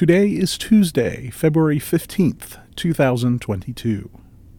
Today is Tuesday, February 15th, 2022.